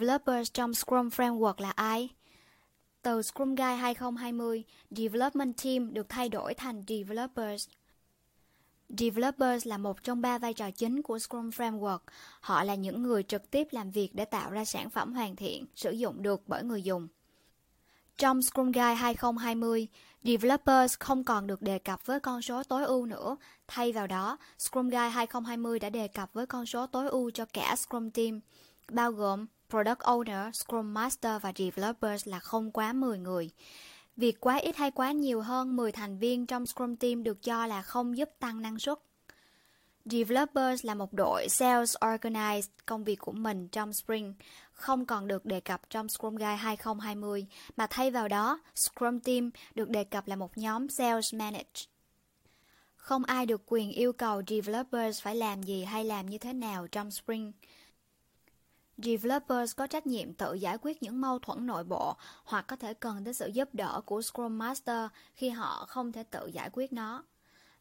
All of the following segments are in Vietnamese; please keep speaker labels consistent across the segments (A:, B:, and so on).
A: developers trong Scrum Framework là ai? Từ Scrum Guide 2020, Development Team được thay đổi thành Developers. Developers là một trong ba vai trò chính của Scrum Framework. Họ là những người trực tiếp làm việc để tạo ra sản phẩm hoàn thiện, sử dụng được bởi người dùng. Trong Scrum Guide 2020, Developers không còn được đề cập với con số tối ưu nữa. Thay vào đó, Scrum Guide 2020 đã đề cập với con số tối ưu cho cả Scrum Team, bao gồm Product Owner, Scrum Master và Developers là không quá 10 người. Việc quá ít hay quá nhiều hơn 10 thành viên trong Scrum Team được cho là không giúp tăng năng suất. Developers là một đội sales organize công việc của mình trong Spring, không còn được đề cập trong Scrum Guide 2020, mà thay vào đó, Scrum Team được đề cập là một nhóm sales manage. Không ai được quyền yêu cầu developers phải làm gì hay làm như thế nào trong Spring. Developers có trách nhiệm tự giải quyết những mâu thuẫn nội bộ hoặc có thể cần đến sự giúp đỡ của Scrum Master khi họ không thể tự giải quyết nó.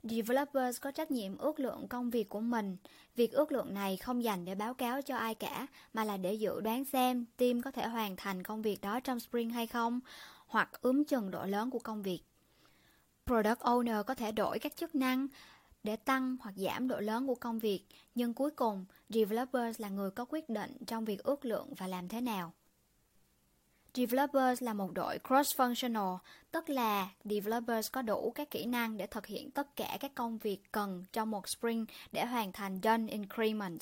A: Developers có trách nhiệm ước lượng công việc của mình. Việc ước lượng này không dành để báo cáo cho ai cả, mà là để dự đoán xem team có thể hoàn thành công việc đó trong Spring hay không, hoặc ướm chừng độ lớn của công việc. Product Owner có thể đổi các chức năng để tăng hoặc giảm độ lớn của công việc, nhưng cuối cùng, Developers là người có quyết định trong việc ước lượng và làm thế nào. Developers là một đội cross-functional, tức là developers có đủ các kỹ năng để thực hiện tất cả các công việc cần trong một sprint để hoàn thành done increment.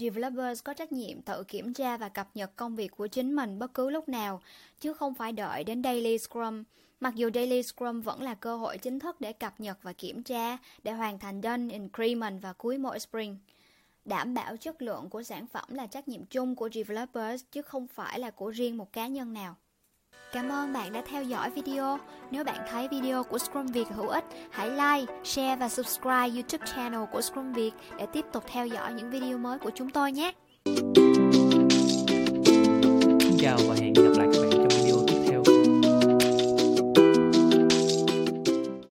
A: Developers có trách nhiệm tự kiểm tra và cập nhật công việc của chính mình bất cứ lúc nào, chứ không phải đợi đến Daily Scrum. Mặc dù Daily Scrum vẫn là cơ hội chính thức để cập nhật và kiểm tra, để hoàn thành done increment vào cuối mỗi sprint. Đảm bảo chất lượng của sản phẩm là trách nhiệm chung của developers chứ không phải là của riêng một cá nhân nào. Cảm ơn bạn đã theo dõi video. Nếu bạn thấy video của Scrum Việt hữu ích, hãy like, share và subscribe YouTube channel của Scrum Việt để tiếp tục theo dõi những video mới của chúng tôi nhé. Xin chào và hẹn gặp lại.